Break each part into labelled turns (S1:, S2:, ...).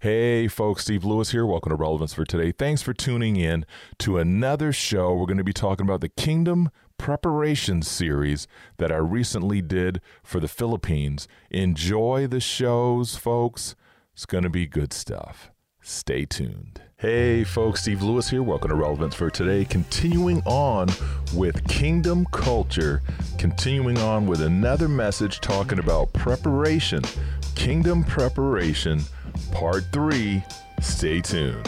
S1: Hey, folks, Steve Lewis here. Welcome to Relevance for Today. Thanks for tuning in to another show. We're going to be talking about the Kingdom Preparation series that I recently did for the Philippines. Enjoy the shows, folks. It's going to be good stuff. Stay tuned. Hey, folks, Steve Lewis here. Welcome to Relevance for Today. Continuing on with Kingdom Culture, continuing on with another message talking about preparation, Kingdom Preparation, Part 3. Stay tuned.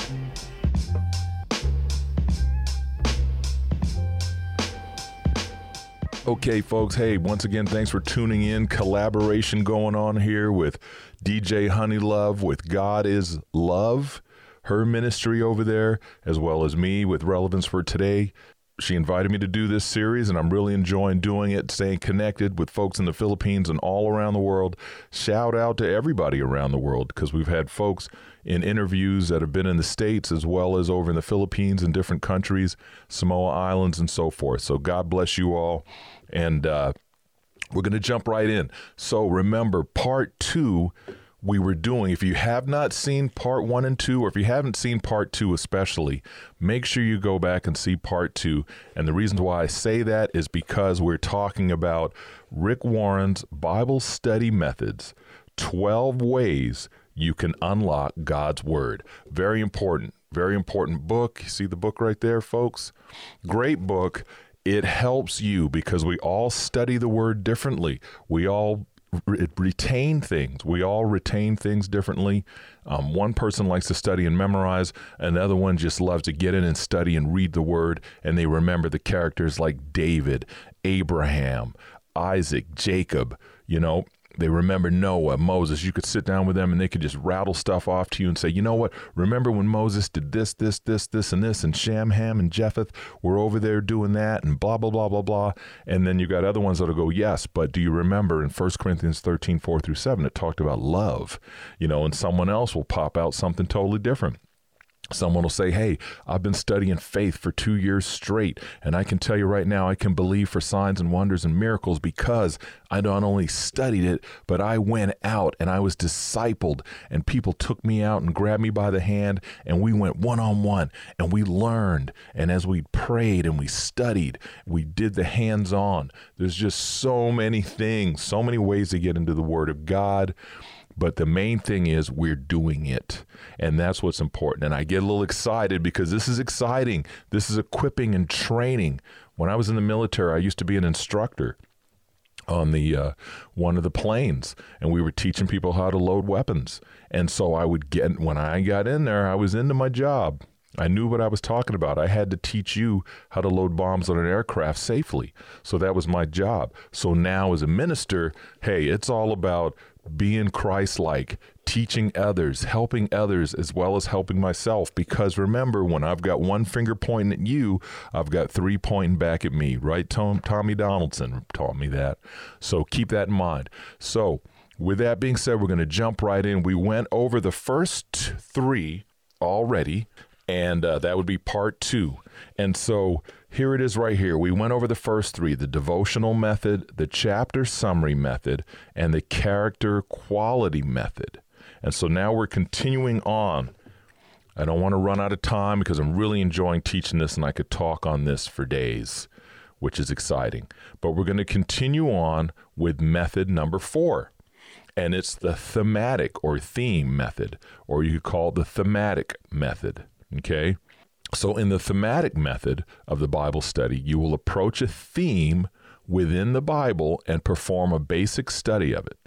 S1: Okay, folks. Hey, once again, thanks for tuning in. Collaboration going on here with DJ Honeylove with God is Love, her ministry over there, as well as me with Relevance for Today. She invited me to do this series, and I'm really enjoying doing it, staying connected with folks in the Philippines and all around the world. Shout out to everybody around the world because we've had folks in interviews that have been in the States as well as over in the Philippines and different countries, Samoa Islands, and so forth. So God bless you all. And, uh, we're going to jump right in. So remember, part two we were doing. If you have not seen part one and two, or if you haven't seen part two especially, make sure you go back and see part two. And the reason why I say that is because we're talking about Rick Warren's Bible study methods 12 ways you can unlock God's Word. Very important. Very important book. You see the book right there, folks? Great book it helps you because we all study the word differently. We all re- retain things. We all retain things differently. Um, one person likes to study and memorize, another one just loves to get in and study and read the word, and they remember the characters like David, Abraham, Isaac, Jacob, you know, they remember Noah, Moses. You could sit down with them and they could just rattle stuff off to you and say, you know what? Remember when Moses did this, this, this, this, and this, and Shem, Ham, and Japheth were over there doing that, and blah, blah, blah, blah, blah. And then you got other ones that'll go, yes, but do you remember in 1 Corinthians 13, 4 through 7, it talked about love, you know, and someone else will pop out something totally different. Someone will say, Hey, I've been studying faith for two years straight, and I can tell you right now, I can believe for signs and wonders and miracles because I not only studied it, but I went out and I was discipled, and people took me out and grabbed me by the hand, and we went one on one and we learned. And as we prayed and we studied, we did the hands on. There's just so many things, so many ways to get into the Word of God. But the main thing is we're doing it. And that's what's important. And I get a little excited because this is exciting. This is equipping and training. When I was in the military, I used to be an instructor on the uh, one of the planes and we were teaching people how to load weapons and so i would get when i got in there i was into my job I knew what I was talking about. I had to teach you how to load bombs on an aircraft safely. So that was my job. So now, as a minister, hey, it's all about being Christ like, teaching others, helping others, as well as helping myself. Because remember, when I've got one finger pointing at you, I've got three pointing back at me, right? Tom, Tommy Donaldson taught me that. So keep that in mind. So, with that being said, we're going to jump right in. We went over the first three already, and uh, that would be part two. And so here it is right here. We went over the first three the devotional method, the chapter summary method, and the character quality method. And so now we're continuing on. I don't want to run out of time because I'm really enjoying teaching this and I could talk on this for days, which is exciting. But we're going to continue on with method number four. And it's the thematic or theme method, or you could call it the thematic method. Okay. So, in the thematic method of the Bible study, you will approach a theme within the Bible and perform a basic study of it.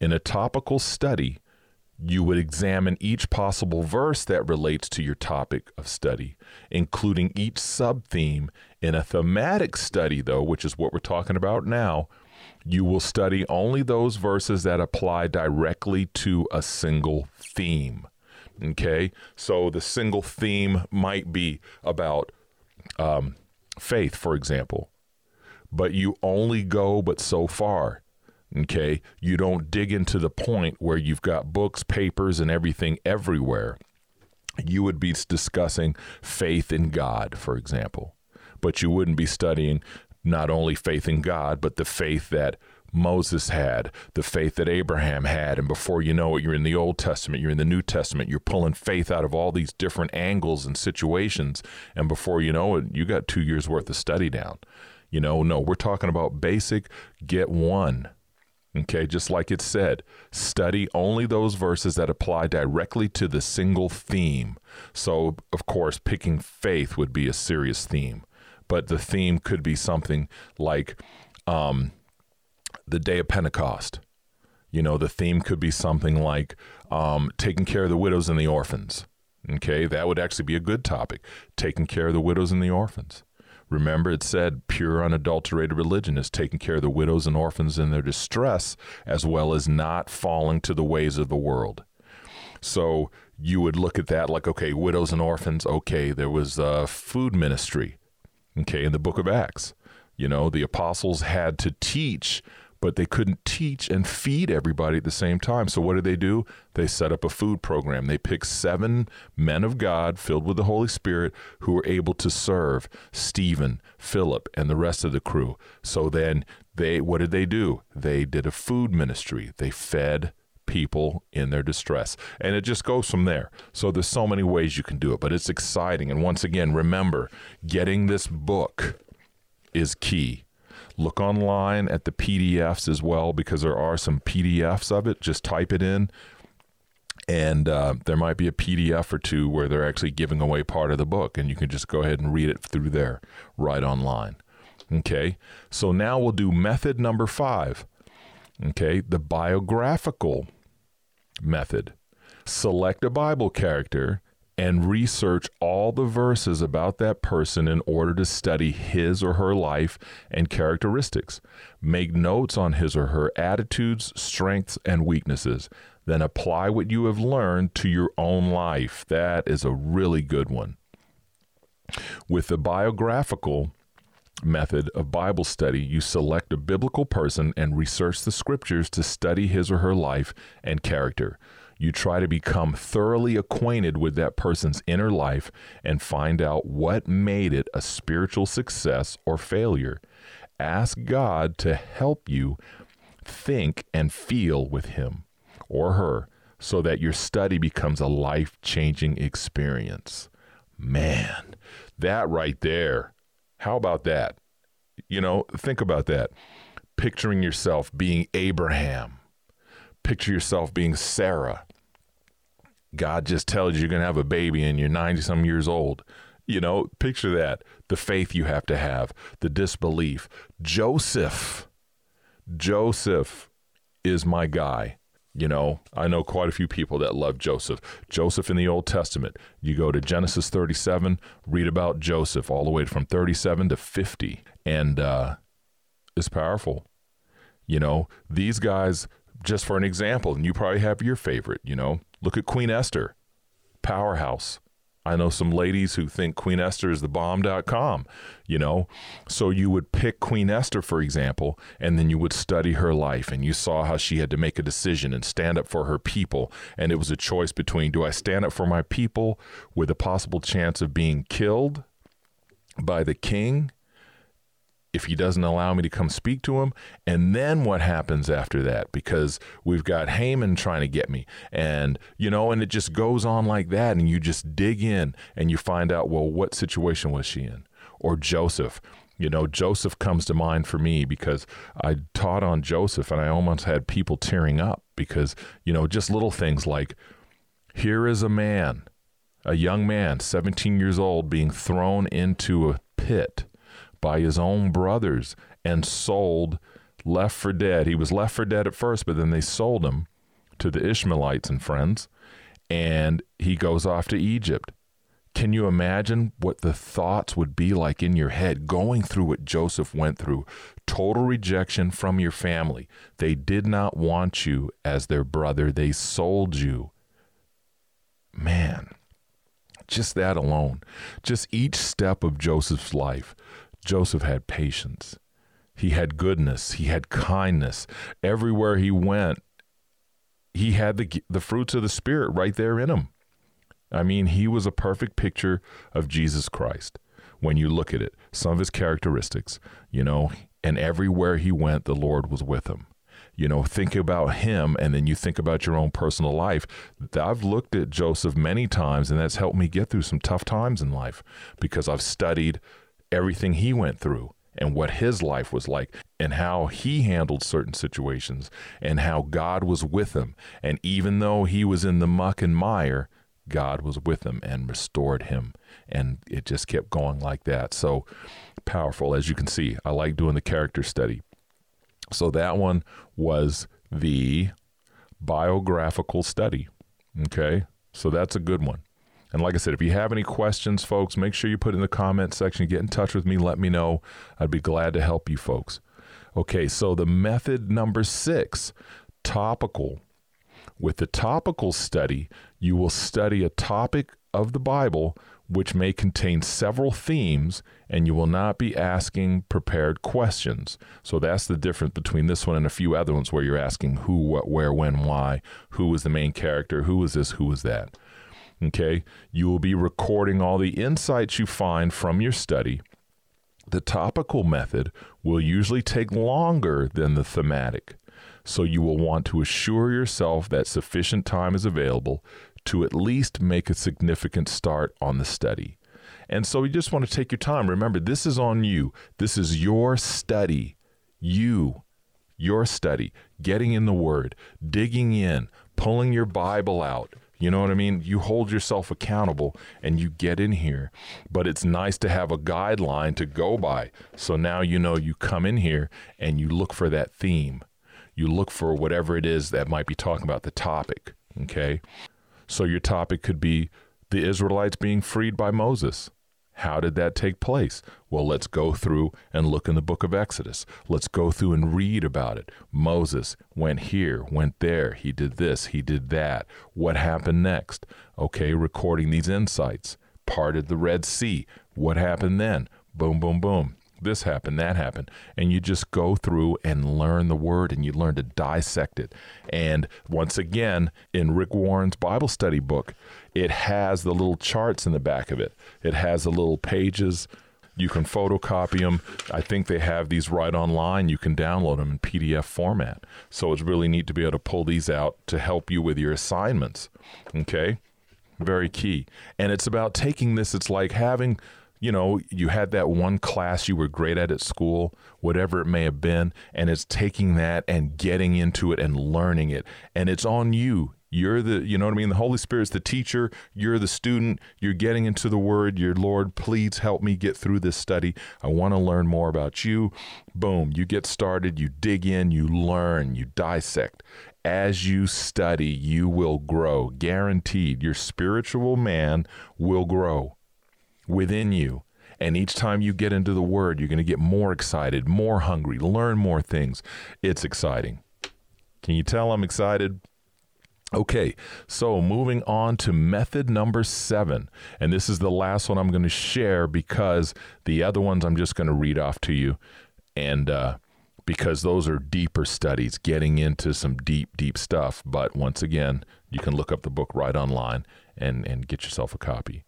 S1: In a topical study, you would examine each possible verse that relates to your topic of study, including each sub theme. In a thematic study, though, which is what we're talking about now, you will study only those verses that apply directly to a single theme. Okay, so the single theme might be about um, faith, for example, but you only go but so far. Okay, you don't dig into the point where you've got books, papers, and everything everywhere. You would be discussing faith in God, for example, but you wouldn't be studying not only faith in God, but the faith that Moses had, the faith that Abraham had. And before you know it, you're in the Old Testament, you're in the New Testament, you're pulling faith out of all these different angles and situations. And before you know it, you got two years worth of study down. You know, no, we're talking about basic, get one. Okay, just like it said, study only those verses that apply directly to the single theme. So, of course, picking faith would be a serious theme, but the theme could be something like um, the day of Pentecost. You know, the theme could be something like um, taking care of the widows and the orphans. Okay, that would actually be a good topic. Taking care of the widows and the orphans. Remember, it said pure, unadulterated religion is taking care of the widows and orphans in their distress, as well as not falling to the ways of the world. So you would look at that like, okay, widows and orphans, okay, there was a food ministry, okay, in the book of Acts. You know, the apostles had to teach but they couldn't teach and feed everybody at the same time. So what did they do? They set up a food program. They picked seven men of God filled with the Holy Spirit who were able to serve Stephen, Philip, and the rest of the crew. So then they what did they do? They did a food ministry. They fed people in their distress. And it just goes from there. So there's so many ways you can do it, but it's exciting. And once again, remember, getting this book is key Look online at the PDFs as well because there are some PDFs of it. Just type it in, and uh, there might be a PDF or two where they're actually giving away part of the book, and you can just go ahead and read it through there right online. Okay, so now we'll do method number five. Okay, the biographical method. Select a Bible character and research all the verses about that person in order to study his or her life and characteristics. Make notes on his or her attitudes, strengths, and weaknesses. Then apply what you have learned to your own life. That is a really good one. With the biographical method of Bible study, you select a biblical person and research the scriptures to study his or her life and character. You try to become thoroughly acquainted with that person's inner life and find out what made it a spiritual success or failure. Ask God to help you think and feel with him or her so that your study becomes a life changing experience. Man, that right there. How about that? You know, think about that. Picturing yourself being Abraham, picture yourself being Sarah, God just tells you you're going to have a baby and you're 90 some years old. You know, picture that. The faith you have to have, the disbelief. Joseph, Joseph is my guy. You know, I know quite a few people that love Joseph. Joseph in the Old Testament. You go to Genesis 37, read about Joseph all the way from 37 to 50. And uh, it's powerful. You know, these guys, just for an example, and you probably have your favorite, you know, Look at Queen Esther, powerhouse. I know some ladies who think Queen Esther is the bomb.com, you know. So you would pick Queen Esther, for example, and then you would study her life and you saw how she had to make a decision and stand up for her people. And it was a choice between do I stand up for my people with a possible chance of being killed by the king if he doesn't allow me to come speak to him. And then what happens after that? Because we've got Haman trying to get me. And you know and it just goes on like that and you just dig in and you find out well what situation was she in? Or Joseph. You know Joseph comes to mind for me because I taught on Joseph and I almost had people tearing up because you know just little things like here is a man a young man 17 years old being thrown into a pit by his own brothers and sold, left for dead. He was left for dead at first, but then they sold him to the Ishmaelites and friends, and he goes off to Egypt. Can you imagine what the thoughts would be like in your head going through what Joseph went through? Total rejection from your family. They did not want you as their brother, they sold you. Man, just that alone, just each step of Joseph's life Joseph had patience. He had goodness. He had kindness. Everywhere he went, he had the, the fruits of the Spirit right there in him. I mean, he was a perfect picture of Jesus Christ when you look at it. Some of his characteristics, you know, and everywhere he went, the Lord was with him. You know, think about him and then you think about your own personal life. I've looked at Joseph many times, and that's helped me get through some tough times in life because I've studied everything he went through and what his life was like and how he handled certain situations and how God was with him. And even though he was in the muck and mire, God was with him and restored him. And it just kept going like that. So powerful, as you can see. I like doing the character study. So that one was the biographical study. Okay. So that's a good one. And like I said, if you have any questions, folks, make sure you put in the comment section. Get in touch with me. Let me know. I'd be glad to help you folks. Okay, so the method number six, topical. With the topical study, you will study a topic of the Bible which may contain several themes, and you will not be asking prepared questions. So that's the difference between this one and a few other ones where you're asking who, what, where, when, why, who was the main character, who was this, who was that. Okay, you will be recording all the insights you find from your study. The topical method will usually take longer than the thematic, so you will want to assure yourself that sufficient time is available to at least make a significant start on the study. And so you just want to take your time. Remember, this is on you. This is your study. You, your study, getting in the Word, digging in, pulling your Bible out, you know what I mean? You hold yourself accountable and you get in here. But it's nice to have a guideline to go by. So now you know you come in here and you look for that theme. You look for whatever it is that might be talking about the topic. Okay. So your topic could be the Israelites being freed by Moses. How did that take place? Well, let's go through and look in the book of Exodus. Let's go through and read about it. Moses went here, went there, he did this, he did that. What happened next? Okay, recording these insights. Parted the Red Sea. What happened then? Boom, boom, boom this happened, that happened. And you just go through and learn the word and you learn to dissect it. And once again, in Rick Warren's Bible study book, it has the little charts in the back of it, it has the little pages. You can photocopy them. I think they have these right online. You can download them in PDF format. So it's really neat to be able to pull these out to help you with your assignments. Okay? Very key. And it's about taking this, it's like having you know, you had that one class you were great at at school, whatever it may have been, and it's taking that and getting into it and learning it. And it's on you. You're the, you know what I mean? The Holy Spirit's the teacher. You're the student. You're getting into the Word. Your Lord, please help me get through this study. I want to learn more about you. Boom. You get started. You dig in. You learn. You dissect. As you study, you will grow. Guaranteed. Your spiritual man will grow within you. And each time you get into the Word, you're going to get more excited, more hungry, learn more things. It's exciting. Can you tell I'm excited? Okay, so moving on to method number seven. And this is the last one I'm going to share because the other ones I'm just going to read off to you. And uh, because those are deeper studies, getting into some deep, deep stuff. But once again, you can look up the book right online and, and get yourself a copy.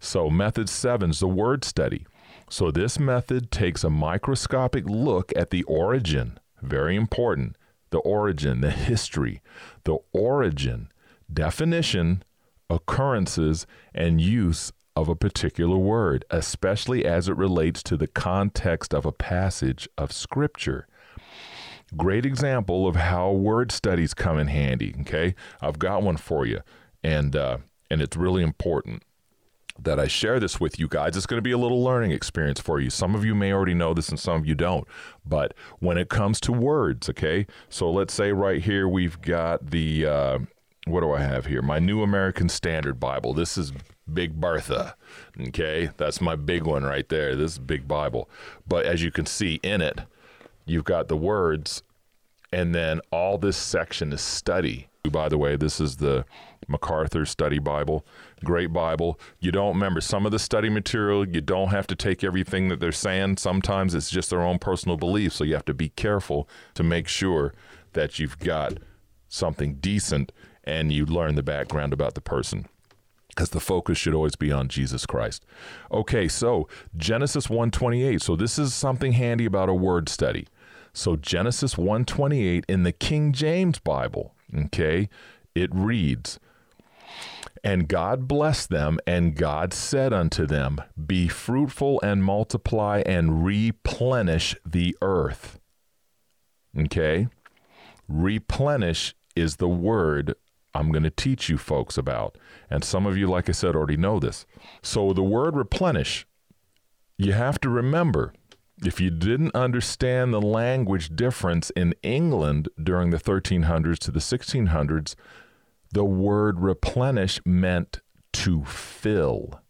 S1: So, method seven is the word study. So, this method takes a microscopic look at the origin, very important, the origin, the history, the origin, definition, occurrences, and use of a particular word, especially as it relates to the context of a passage of Scripture. Great example of how word studies come in handy. Okay, I've got one for you, and uh, and it's really important that I share this with you guys. It's going to be a little learning experience for you. Some of you may already know this and some of you don't. But when it comes to words, okay, so let's say right here we've got the, uh, what do I have here? My New American Standard Bible. This is Big Bertha, okay? That's my big one right there. This is Big Bible. But as you can see in it, you've got the words, and then all this section is study. By the way, this is the MacArthur Study Bible. Great Bible. You don't remember some of the study material, you don't have to take everything that they're saying. Sometimes it's just their own personal beliefs. So you have to be careful to make sure that you've got something decent and you learn the background about the person. because the focus should always be on Jesus Christ. Okay, so Genesis 128. So this is something handy about a word study. So Genesis 128 in the King James Bible, okay? It reads, and God blessed them, and God said unto them, Be fruitful and multiply and replenish the earth. Okay? Replenish is the word I'm going to teach you folks about. And some of you, like I said, already know this. So the word replenish, you have to remember if you didn't understand the language difference in England during the 1300s to the 1600s, the word replenish meant to fill.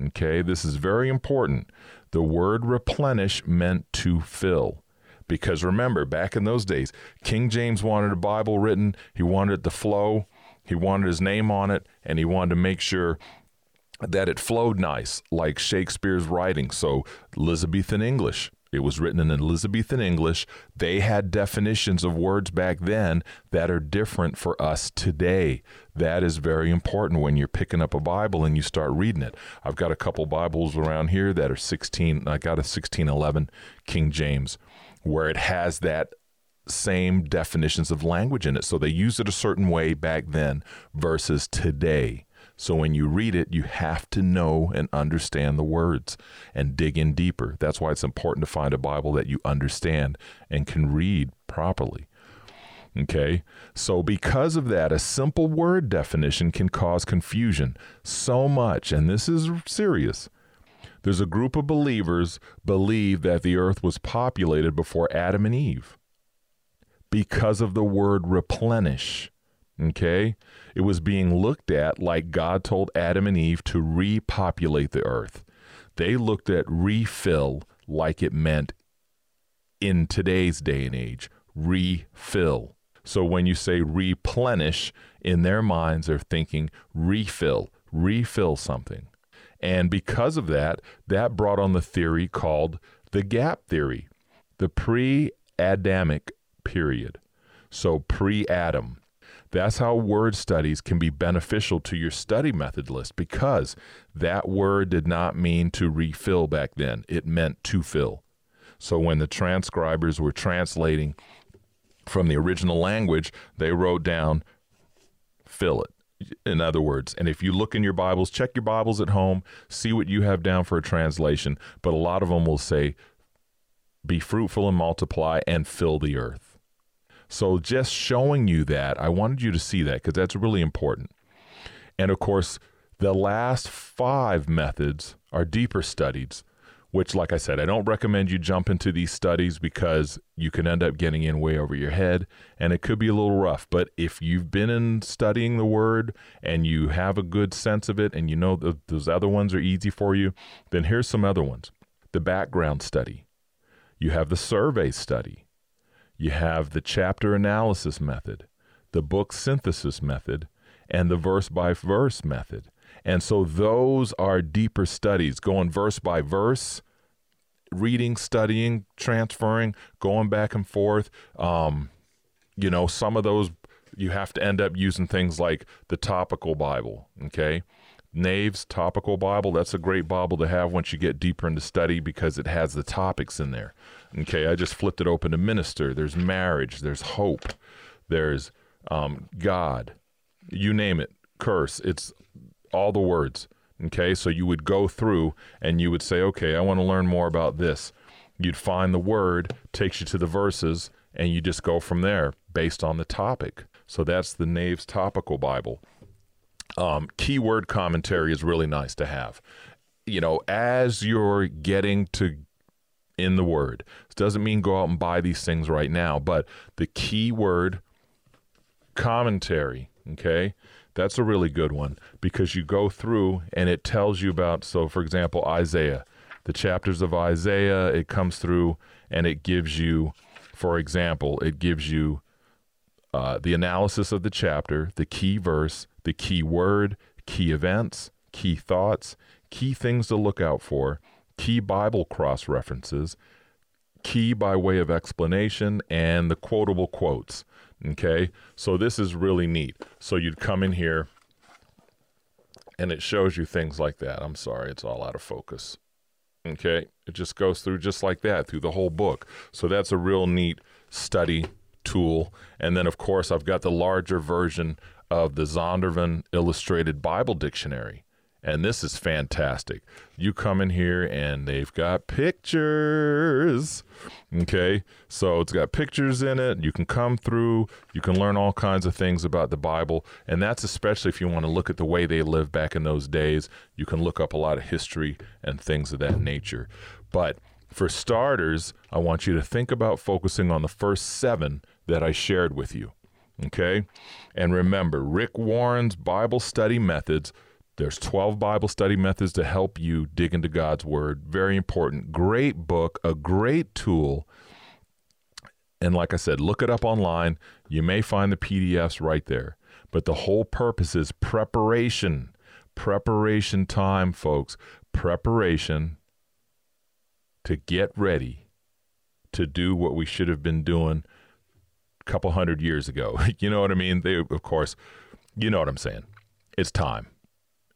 S1: Okay, this is very important. The word replenish meant to fill. Because remember, back in those days, King James wanted a Bible written, he wanted it to flow, he wanted his name on it, and he wanted to make sure that it flowed nice, like Shakespeare's writing. So, Elizabethan English. It was written in Elizabethan English. They had definitions of words back then that are different for us today. That is very important when you're picking up a Bible and you start reading it. I've got a couple Bibles around here that are 16, I got a 1611 King James where it has that same definitions of language in it. So they used it a certain way back then versus today. So when you read it, you have to know and understand the words and dig in deeper. That's why it's important to find a Bible that you understand and can read properly. Okay, so because of that, a simple word definition can cause confusion so much, and this is serious. There's a group of believers believe that the earth was populated before Adam and Eve because of the word replenish. Okay? It was being looked at like God told Adam and Eve to repopulate the earth. They looked at refill like it meant in today's day and age refill. So when you say replenish, in their minds, they're thinking refill, refill something. And because of that, that brought on the theory called the gap theory, the pre Adamic period. So pre Adam. That's how word studies can be beneficial to your study method list because that word did not mean to refill back then. It meant to fill. So when the transcribers were translating from the original language, they wrote down fill it. In other words, and if you look in your Bibles, check your Bibles at home, see what you have down for a translation, but a lot of them will say, be fruitful and multiply and fill the earth. So just showing you that, I wanted you to see that because that's really important. And of course, the last five methods are deeper studies, which, like I said, I don't recommend you jump into these studies because you can end up getting in way over your head and it could be a little rough. But if you've been in studying the word and you have a good sense of it and you know those other ones are easy for you, then here's some other ones the background study, you have the survey study, you have the chapter analysis method, the book synthesis method, and the verse by verse method. And so those are deeper studies, going verse by verse, reading, studying, transferring, going back and forth. Um, you know, some of those you have to end up using things like the topical Bible, okay? Nave's Topical Bible, that's a great Bible to have once you get deeper into study because it has the topics in there. Okay, I just flipped it open to minister. There's marriage, there's hope, there's um, God, you name it, curse. It's all the words. Okay, so you would go through and you would say, okay, I want to learn more about this. You'd find the word, takes you to the verses, and you just go from there based on the topic. So that's the Nave's Topical Bible um, keyword commentary is really nice to have. You know, as you're getting to in the word, this doesn't mean go out and buy these things right now, but the key word commentary, okay, that's a really good one because you go through and it tells you about, so for example, Isaiah, the chapters of Isaiah, it comes through and it gives you, for example, it gives you uh, the analysis of the chapter, the key verse, the key word, key events, key thoughts, key things to look out for, key Bible cross references, key by way of explanation, and the quotable quotes. Okay, so this is really neat. So you'd come in here And it shows you things like that. I'm sorry, it's all out of focus. Okay. It just goes through just like that through the whole book. So that's a real neat study tool. And then, of course, I've got the larger version of the Zondervan Illustrated Bible Dictionary. And this is fantastic. You come in here and they've got pictures. Okay. So it's got pictures in it. You can come through. You can learn all kinds of things about the Bible. And that's especially if you want to look at the way they lived back in those days. You can look up a lot of history and things of that nature. But for starters, I want you to think about focusing on the first seven that I shared with you. Okay? And remember, Rick Warren's Bible study methods. There's 12 Bible study methods to help you dig into God's Word. Very important. Great book, a great tool. And like I said, look it up online. You may find the PDFs right there. But the whole purpose is preparation. Preparation time, folks. Preparation to get ready to do what we should have been doing a couple hundred years ago. you know what I mean? They, of course, you know what I'm saying. It's time.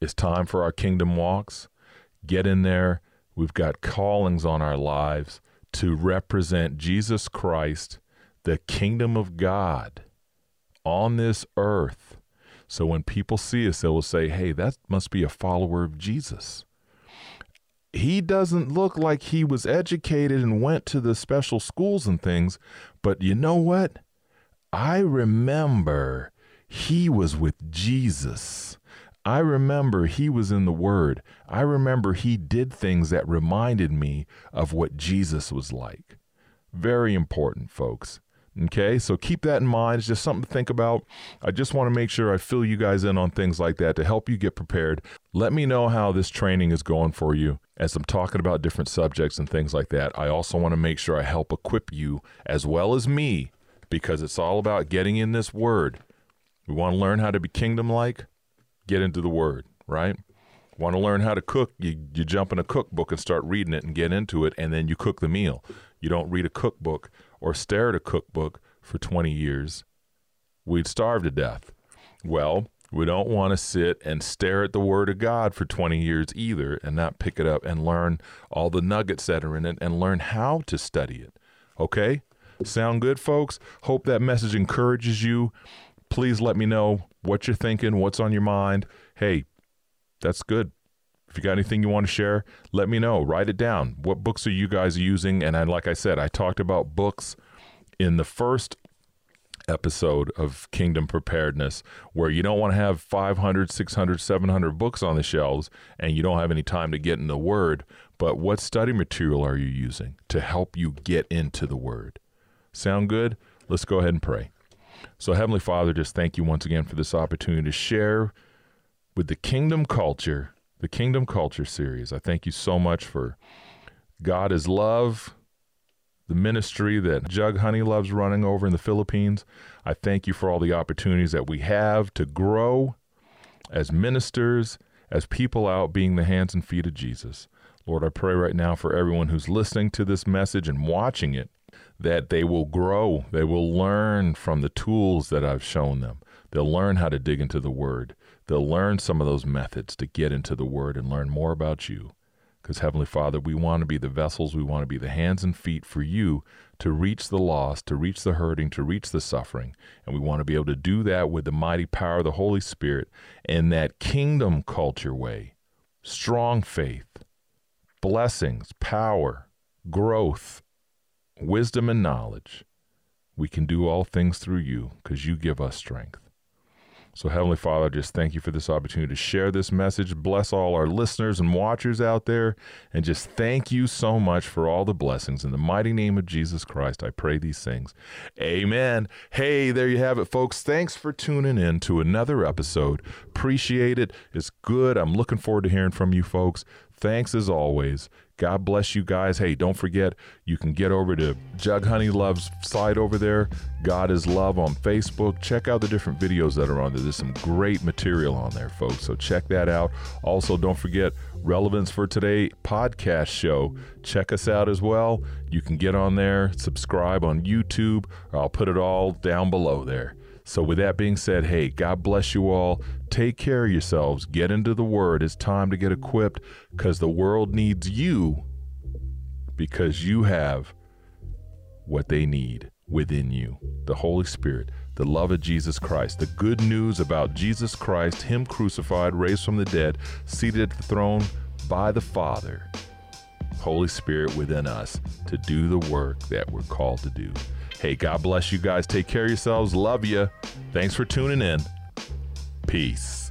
S1: It's time for our kingdom walks. Get in there. We've got callings on our lives to represent Jesus Christ, the kingdom of God on this earth. So when people see us, they will say, hey, that must be a follower of Jesus. He doesn't look like he was educated and went to the special schools and things, but you know what? I remember he was with Jesus. I remember he was in the Word. I remember he did things that reminded me of what Jesus was like. Very important, folks. Okay, so keep that in mind. It's just something to think about. I just want to make sure I fill you guys in on things like that to help you get prepared. Let me know how this training is going for you as I'm talking about different subjects and things like that. I also want to make sure I help equip you as well as me because it's all about getting in this word. We want to learn how to be kingdom like, get into the word, right? Want to learn how to cook, you, you jump in a cookbook and start reading it and get into it, and then you cook the meal. You don't read a cookbook or stare at a cookbook for 20 years. We'd starve to death. Well, we don't want to sit and stare at the Word of God for 20 years either and not pick it up and learn all the nuggets that are in it and learn how to study it. Okay? Sound good, folks? Hope that message encourages you. Please let me know what you're thinking, what's on your mind. Hey, that's good. If you got anything you want to share, let me know. Write it down. What books are you guys using? And I, like I said, I talked about books in the first episode of Kingdom Preparedness, where you don't want to have 500, 600, 700 books on the shelves and you don't have any time to get in the Word. But what study material are you using to help you get into the Word? Sound good? Let's go ahead and pray. So, Heavenly Father, just thank you once again for this opportunity to share with the Kingdom Culture, the Kingdom Culture series. I thank you so much for God is Love, the ministry that Jug Honey loves running over in the Philippines. I thank you for all the opportunities that we have to grow as ministers, as people out being the hands and feet of Jesus. Lord, I pray right now for everyone who's listening to this message and watching it that they will grow. They will learn from the tools that I've shown them. They'll learn how to dig into the Word. They'll learn some of those methods to get into the Word and learn more about you. Because, Heavenly Father, we want to be the vessels, we want to be the hands and feet for you to reach the lost, to reach the hurting, to reach the suffering. And we want to be able to do that with the mighty power of the Holy Spirit in that kingdom culture way. Strong faith, blessings, power, growth, wisdom and knowledge, we can do all things through you because you give us strength. So, Heavenly Father, just thank you for this opportunity to share this message. Bless all our listeners and watchers out there. And just thank you so much for all the blessings. In the mighty name of Jesus Christ, I pray these things. Amen. Hey, there you have it, folks. Thanks for tuning in to another episode. Appreciate it. It's good. I'm looking forward to hearing from you, folks. Thanks as always. God bless you guys. Hey, don't forget, you can get over to Jug Honey Love's site over there. God is Love on Facebook. Check out the different videos that are on there. There's some great material on there, folks. So check that out. Also, don't forget Relevance for Today podcast show. Check us out as well. You can get on there, subscribe on YouTube, I'll put it all down below there. So, with that being said, hey, God bless you all. Take care of yourselves. Get into the Word. It's time to get equipped because the world needs you because you have what they need within you the Holy Spirit, the love of Jesus Christ, the good news about Jesus Christ, Him crucified, raised from the dead, seated at the throne by the Father. Holy Spirit within us to do the work that we're called to do. Hey, God bless you guys. Take care of yourselves. Love you. Thanks for tuning in. Peace.